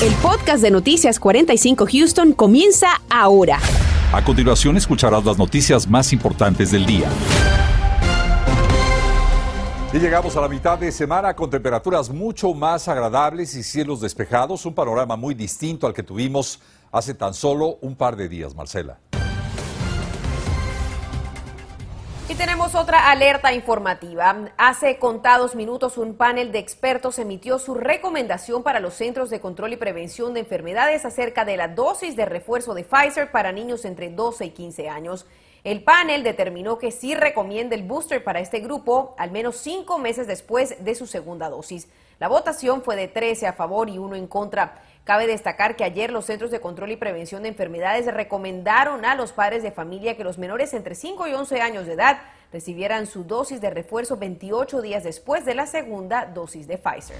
El podcast de Noticias 45 Houston comienza ahora. A continuación escucharás las noticias más importantes del día. Y llegamos a la mitad de semana con temperaturas mucho más agradables y cielos despejados, un panorama muy distinto al que tuvimos hace tan solo un par de días, Marcela. Y tenemos otra alerta informativa. Hace contados minutos un panel de expertos emitió su recomendación para los Centros de Control y Prevención de Enfermedades acerca de la dosis de refuerzo de Pfizer para niños entre 12 y 15 años. El panel determinó que sí recomienda el booster para este grupo al menos cinco meses después de su segunda dosis. La votación fue de 13 a favor y uno en contra. Cabe destacar que ayer los Centros de Control y Prevención de Enfermedades recomendaron a los padres de familia que los menores entre 5 y 11 años de edad recibieran su dosis de refuerzo 28 días después de la segunda dosis de Pfizer.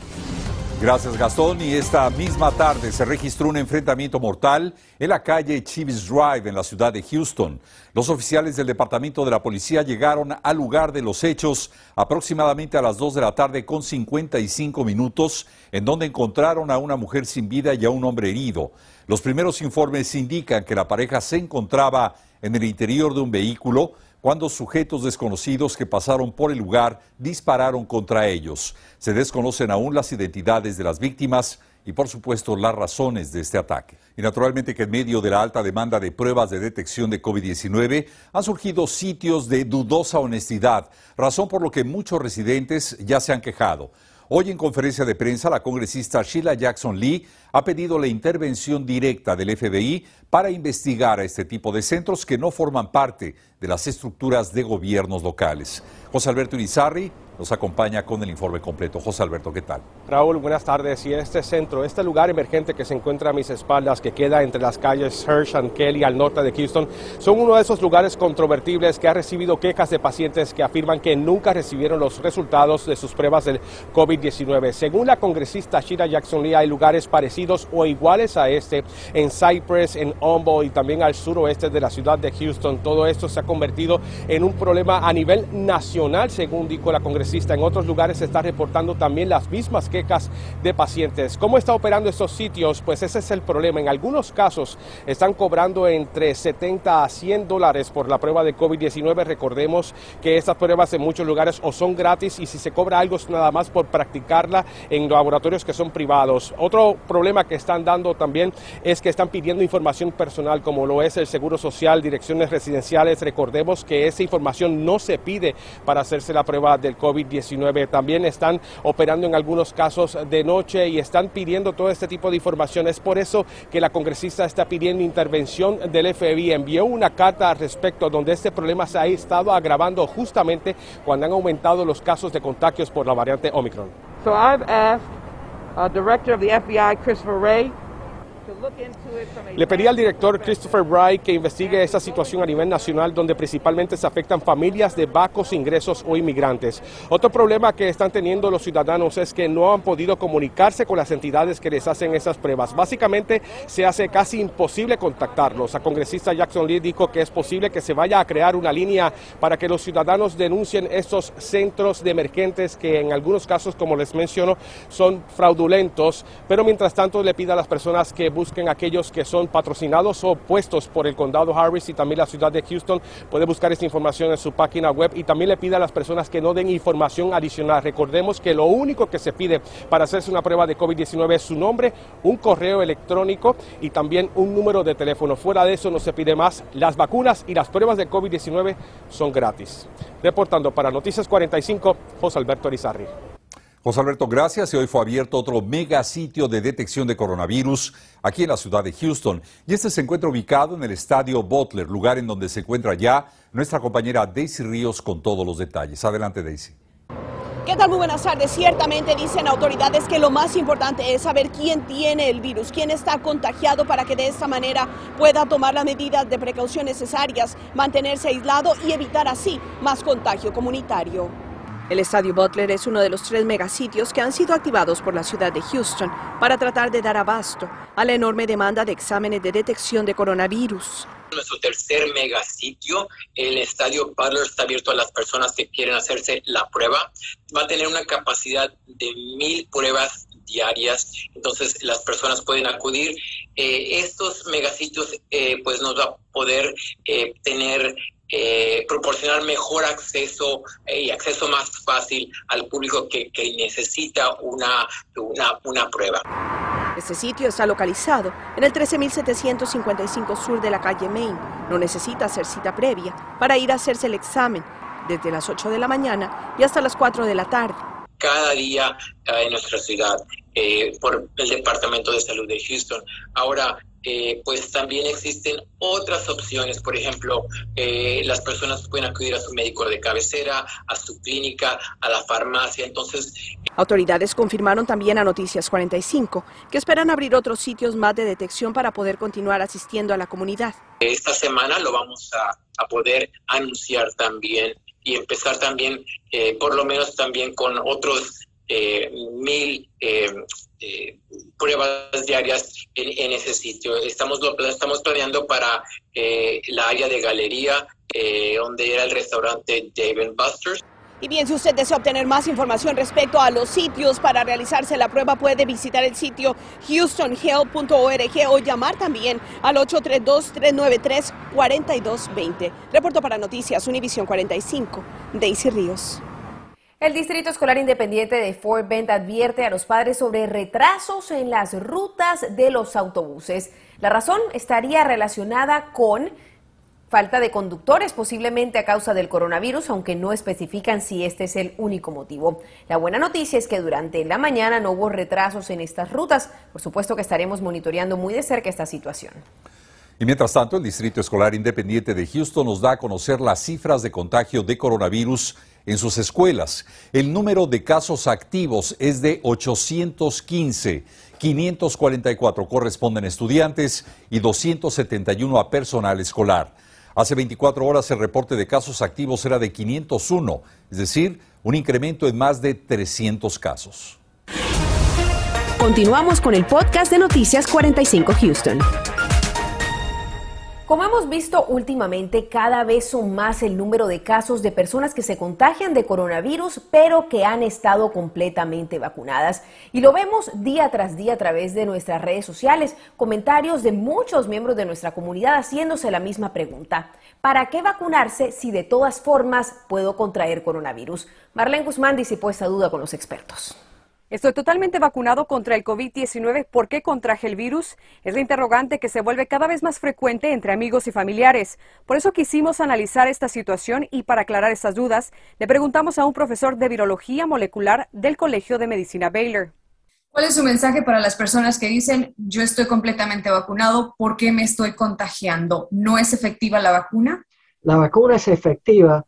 Gracias Gastón. Y esta misma tarde se registró un enfrentamiento mortal en la calle Chivis Drive en la ciudad de Houston. Los oficiales del Departamento de la Policía llegaron al lugar de los hechos aproximadamente a las 2 de la tarde con 55 minutos, en donde encontraron a una mujer sin vida y a un hombre herido. Los primeros informes indican que la pareja se encontraba en el interior de un vehículo cuando sujetos desconocidos que pasaron por el lugar dispararon contra ellos. Se desconocen aún las identidades de las víctimas y por supuesto las razones de este ataque. Y naturalmente que en medio de la alta demanda de pruebas de detección de COVID-19 han surgido sitios de dudosa honestidad, razón por lo que muchos residentes ya se han quejado. Hoy en conferencia de prensa, la congresista Sheila Jackson Lee ha pedido la intervención directa del FBI para investigar a este tipo de centros que no forman parte de las estructuras de gobiernos locales. José Alberto Irizarry nos acompaña con el informe completo. José Alberto, ¿qué tal? Raúl, buenas tardes. Y este centro, este lugar emergente que se encuentra a mis espaldas, que queda entre las calles Hirsch and Kelly al norte de Houston, son uno de esos lugares controvertibles que ha recibido quejas de pacientes que afirman que nunca recibieron los resultados de sus pruebas del COVID-19. Según la congresista Shira Jackson Lee, hay lugares parecidos o iguales a este en Cypress, en Humboldt y también al suroeste de la ciudad de Houston. Todo esto se ha convertido en un problema a nivel nacional, según dijo la congresista en otros lugares se está reportando también las mismas quejas de pacientes. ¿Cómo está operando estos sitios? Pues ese es el problema. En algunos casos están cobrando entre 70 a 100 dólares por la prueba de COVID-19. Recordemos que estas pruebas en muchos lugares o son gratis y si se cobra algo es nada más por practicarla en laboratorios que son privados. Otro problema que están dando también es que están pidiendo información personal como lo es el Seguro Social, direcciones residenciales. Recordemos que esa información no se pide para hacerse la prueba del COVID. 19 También están operando en algunos casos de noche y están pidiendo todo este tipo de información. Es por eso que la congresista está pidiendo intervención del FBI. Envió una carta al respecto donde este problema se ha estado agravando justamente cuando han aumentado los casos de contagios por la variante Omicron. So I've asked uh, Director of the FBI, Christopher Wray, le pedí al director Christopher Bright que investigue esta situación a nivel nacional donde principalmente se afectan familias de bajos ingresos o inmigrantes. Otro problema que están teniendo los ciudadanos es que no han podido comunicarse con las entidades que les hacen esas pruebas. Básicamente se hace casi imposible contactarlos. La congresista Jackson Lee dijo que es posible que se vaya a crear una línea para que los ciudadanos denuncien estos centros de emergentes que en algunos casos, como les menciono, son fraudulentos. Pero mientras tanto le pide a las personas que busquen aquellos que son patrocinados o puestos por el condado Harris y también la ciudad de Houston. Puede buscar esta información en su página web y también le pide a las personas que no den información adicional. Recordemos que lo único que se pide para hacerse una prueba de COVID-19 es su nombre, un correo electrónico y también un número de teléfono. Fuera de eso no se pide más. Las vacunas y las pruebas de COVID-19 son gratis. Reportando para Noticias 45, José Alberto Arizarri. José Alberto, gracias. Y hoy fue abierto otro mega sitio de detección de coronavirus aquí en la ciudad de Houston. Y este se encuentra ubicado en el estadio Butler, lugar en donde se encuentra ya nuestra compañera Daisy Ríos con todos los detalles. Adelante, Daisy. ¿Qué tal? Muy buenas tardes. Ciertamente dicen autoridades que lo más importante es saber quién tiene el virus, quién está contagiado para que de esta manera pueda tomar las medidas de precaución necesarias, mantenerse aislado y evitar así más contagio comunitario. El Estadio Butler es uno de los tres megasitios que han sido activados por la ciudad de Houston para tratar de dar abasto a la enorme demanda de exámenes de detección de coronavirus. Nuestro tercer megasitio, el Estadio Butler, está abierto a las personas que quieren hacerse la prueba. Va a tener una capacidad de mil pruebas diarias, entonces las personas pueden acudir. Eh, estos megasitios eh, pues nos va a poder eh, tener proporcionar mejor acceso y acceso más fácil al público que, que necesita una, una, una prueba. Este sitio está localizado en el 13755 sur de la calle Main. No necesita hacer cita previa para ir a hacerse el examen desde las 8 de la mañana y hasta las 4 de la tarde. Cada día eh, en nuestra ciudad eh, por el Departamento de Salud de Houston. Ahora, eh, pues también existen otras opciones, por ejemplo, las personas pueden acudir a su médico de cabecera, a su clínica, a la farmacia, entonces... Autoridades confirmaron también a Noticias 45 que esperan abrir otros sitios más de detección para poder continuar asistiendo a la comunidad. Esta semana lo vamos a, a poder anunciar también y empezar también, eh, por lo menos también con otros eh, mil eh, pruebas diarias en, ese sitio. Estamos, estamos planeando para la área de galería, donde era el restaurante Dave Buster's. Y bien, si usted desea obtener más información respecto a los sitios para realizarse la prueba, puede visitar el sitio houstonhill.org o llamar también al 832-393-4220. Reporto para Noticias Univisión 45, Daisy Ríos. El Distrito Escolar Independiente de Fort Bend advierte a los padres sobre retrasos en las rutas de los autobuses. La razón estaría relacionada con falta de conductores, posiblemente a causa del coronavirus, aunque no especifican si este es el único motivo. La buena noticia es que durante la mañana no hubo retrasos en estas rutas. Por supuesto que estaremos monitoreando muy de cerca esta situación. Y mientras tanto, el Distrito Escolar Independiente de Houston nos da a conocer las cifras de contagio de coronavirus en sus escuelas. El número de casos activos es de 815. 544 corresponden a estudiantes y 271 a personal escolar. Hace 24 horas el reporte de casos activos era de 501, es decir, un incremento en más de 300 casos. Continuamos con el podcast de Noticias 45 Houston. Como hemos visto últimamente, cada vez son más el número de casos de personas que se contagian de coronavirus, pero que han estado completamente vacunadas. Y lo vemos día tras día a través de nuestras redes sociales, comentarios de muchos miembros de nuestra comunidad haciéndose la misma pregunta. ¿Para qué vacunarse si de todas formas puedo contraer coronavirus? Marlene Guzmán disipó esta duda con los expertos. Estoy totalmente vacunado contra el COVID-19. ¿Por qué contraje el virus? Es la interrogante que se vuelve cada vez más frecuente entre amigos y familiares. Por eso quisimos analizar esta situación y para aclarar estas dudas, le preguntamos a un profesor de virología molecular del Colegio de Medicina Baylor. ¿Cuál es su mensaje para las personas que dicen, yo estoy completamente vacunado, ¿por qué me estoy contagiando? ¿No es efectiva la vacuna? La vacuna es efectiva,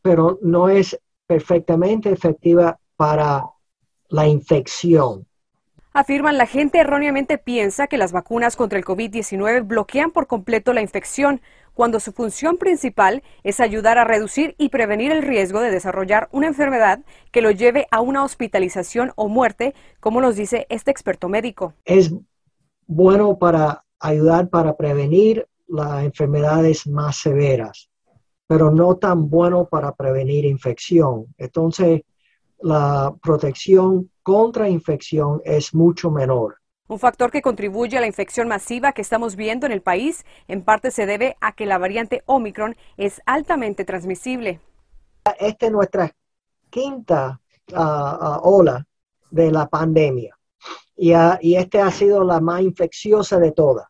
pero no es perfectamente efectiva para la infección. Afirman la gente erróneamente piensa que las vacunas contra el COVID-19 bloquean por completo la infección, cuando su función principal es ayudar a reducir y prevenir el riesgo de desarrollar una enfermedad que lo lleve a una hospitalización o muerte, como nos dice este experto médico. Es bueno para ayudar para prevenir las enfermedades más severas, pero no tan bueno para prevenir infección. Entonces, la protección contra infección es mucho menor. Un factor que contribuye a la infección masiva que estamos viendo en el país en parte se debe a que la variante Omicron es altamente transmisible. Esta es nuestra quinta ah, ah, ola de la pandemia y, uh, y esta ha sido la más infecciosa de todas.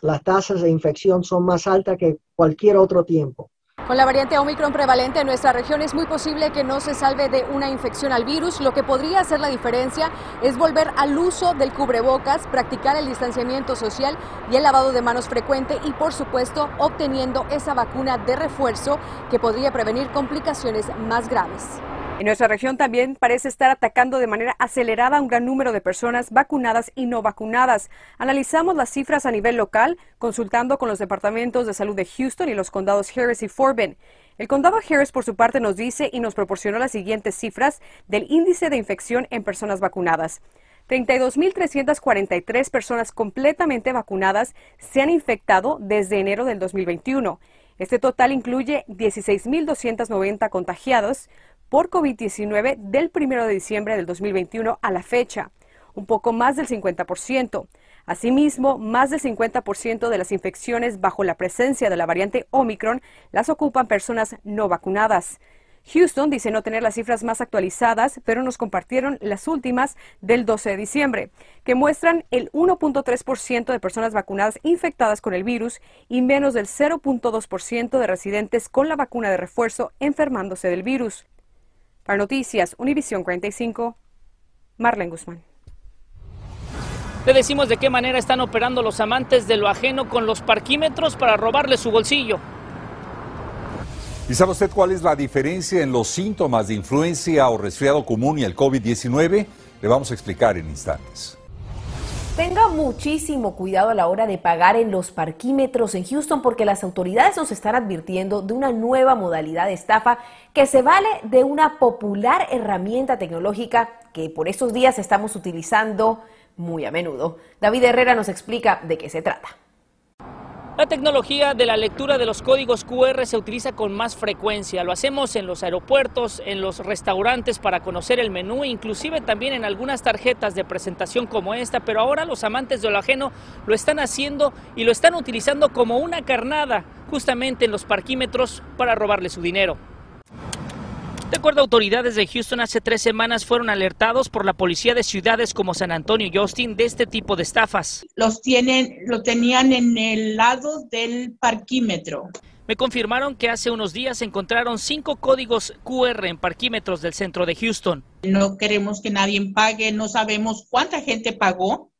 Las tasas de infección son más altas que cualquier otro tiempo. Con la variante Omicron prevalente en nuestra región es muy posible que no se salve de una infección al virus. Lo que podría hacer la diferencia es volver al uso del cubrebocas, practicar el distanciamiento social y el lavado de manos frecuente y por supuesto obteniendo esa vacuna de refuerzo que podría prevenir complicaciones más graves. En nuestra región también parece estar atacando de manera acelerada a un gran número de personas vacunadas y no vacunadas. Analizamos las cifras a nivel local, consultando con los departamentos de salud de Houston y los condados Harris y Forbin. El condado Harris, por su parte, nos dice y nos proporcionó las siguientes cifras del índice de infección en personas vacunadas. 32.343 personas completamente vacunadas se han infectado desde enero del 2021. Este total incluye 16.290 contagiados, por COVID-19 del 1 de diciembre del 2021 a la fecha. un poco más del 50%. Asimismo, más del 50% de las infecciones bajo la presencia de la variante Omicron las ocupan personas no vacunadas. Houston dice no tener las cifras más actualizadas, pero nos compartieron las últimas del 12 de diciembre, que muestran el 1.3% de personas vacunadas infectadas con el virus y menos del 0.2% de residentes con la vacuna de refuerzo enfermándose del virus. Para Noticias, Univisión 45, Marlene Guzmán. Le decimos de qué manera están operando los amantes de lo ajeno con los parquímetros para robarle su bolsillo. ¿Y sabe usted cuál es la diferencia en los síntomas de influencia o resfriado común y el COVID-19? Le vamos a explicar en instantes. Tenga muchísimo cuidado a la hora de pagar en los parquímetros en Houston porque las autoridades nos están advirtiendo de una nueva modalidad de estafa que se vale de una popular herramienta tecnológica que por estos días estamos utilizando muy a menudo. David Herrera nos explica de qué se trata. La tecnología de la lectura de los códigos QR se utiliza con más frecuencia. Lo hacemos en los aeropuertos, en los restaurantes para conocer el menú, inclusive también en algunas tarjetas de presentación como esta, pero ahora los amantes de lo ajeno lo están haciendo y lo están utilizando como una carnada justamente en los parquímetros para robarle su dinero. De acuerdo a autoridades de Houston, hace tres semanas fueron alertados por la policía de ciudades como San Antonio y Austin de este tipo de estafas. Los tienen, lo tenían en el lado del parquímetro. Me confirmaron que hace unos días encontraron cinco códigos QR en parquímetros del centro de Houston. No queremos que nadie pague, no sabemos cuánta gente pagó.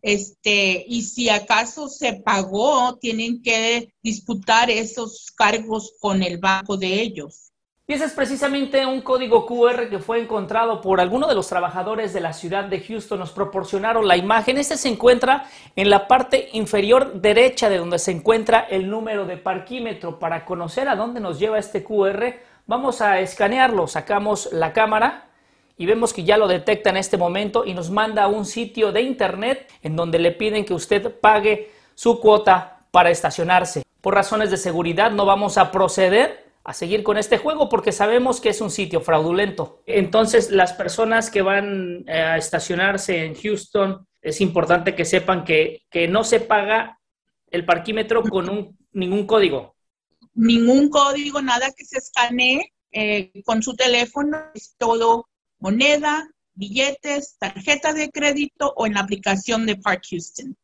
Este, y si acaso se pagó, tienen que disputar esos cargos con el banco de ellos. Y ese es precisamente un código QR que fue encontrado por alguno de los trabajadores de la ciudad de Houston. Nos proporcionaron la imagen. Este se encuentra en la parte inferior derecha de donde se encuentra el número de parquímetro. Para conocer a dónde nos lleva este QR, vamos a escanearlo. Sacamos la cámara y vemos que ya lo detecta en este momento y nos manda a un sitio de internet en donde le piden que usted pague su cuota para estacionarse. Por razones de seguridad no vamos a proceder a seguir con este juego porque sabemos que es un sitio fraudulento. Entonces, las personas que van eh, a estacionarse en Houston, es importante que sepan que, que no se paga el parquímetro con un, ningún código. Ningún código, nada que se escanee eh, con su teléfono, es todo moneda, billetes, tarjeta de crédito o en la aplicación de Park Houston.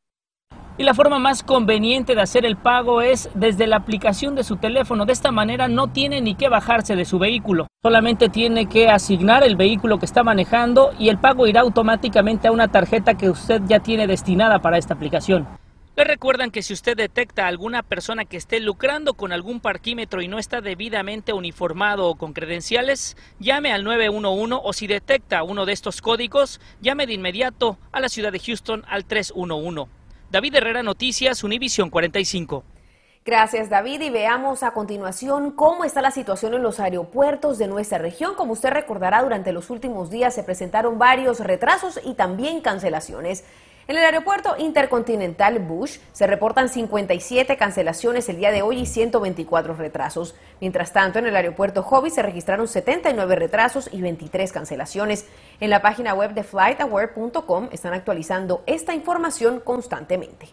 Y la forma más conveniente de hacer el pago es desde la aplicación de su teléfono. De esta manera no tiene ni que bajarse de su vehículo. Solamente tiene que asignar el vehículo que está manejando y el pago irá automáticamente a una tarjeta que usted ya tiene destinada para esta aplicación. Le recuerdan que si usted detecta a alguna persona que esté lucrando con algún parquímetro y no está debidamente uniformado o con credenciales, llame al 911 o si detecta uno de estos códigos, llame de inmediato a la ciudad de Houston al 311. David Herrera, Noticias, Univisión 45. Gracias David y veamos a continuación cómo está la situación en los aeropuertos de nuestra región. Como usted recordará, durante los últimos días se presentaron varios retrasos y también cancelaciones. En el aeropuerto intercontinental Bush se reportan 57 cancelaciones el día de hoy y 124 retrasos. Mientras tanto, en el aeropuerto Hobby se registraron 79 retrasos y 23 cancelaciones. En la página web de flightaware.com están actualizando esta información constantemente.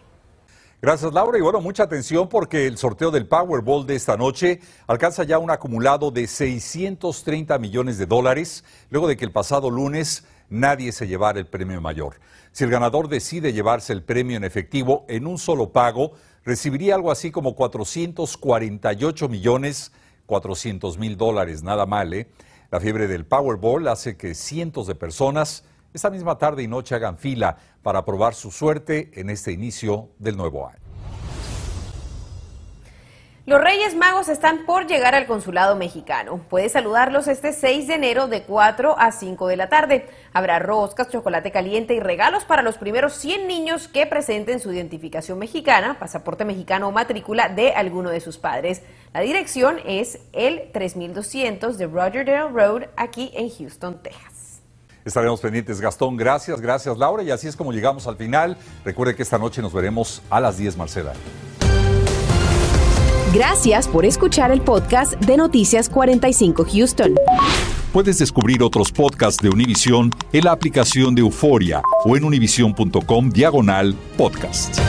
Gracias Laura y bueno, mucha atención porque el sorteo del Powerball de esta noche alcanza ya un acumulado de 630 millones de dólares luego de que el pasado lunes nadie se llevara el premio mayor. Si el ganador decide llevarse el premio en efectivo en un solo pago, recibiría algo así como 448 millones 400 mil dólares, nada mal, ¿eh? La fiebre del Powerball hace que cientos de personas esta misma tarde y noche hagan fila para probar su suerte en este inicio del nuevo año. Los Reyes Magos están por llegar al consulado mexicano. Puede saludarlos este 6 de enero de 4 a 5 de la tarde. Habrá roscas, chocolate caliente y regalos para los primeros 100 niños que presenten su identificación mexicana, pasaporte mexicano o matrícula de alguno de sus padres. La dirección es el 3200 de Rogerdale Road aquí en Houston, Texas. Estaremos pendientes, Gastón. Gracias, gracias, Laura. Y así es como llegamos al final. Recuerde que esta noche nos veremos a las 10, Marcela. Gracias por escuchar el podcast de Noticias 45 Houston. Puedes descubrir otros podcasts de Univision en la aplicación de Euforia o en univision.com diagonal podcast.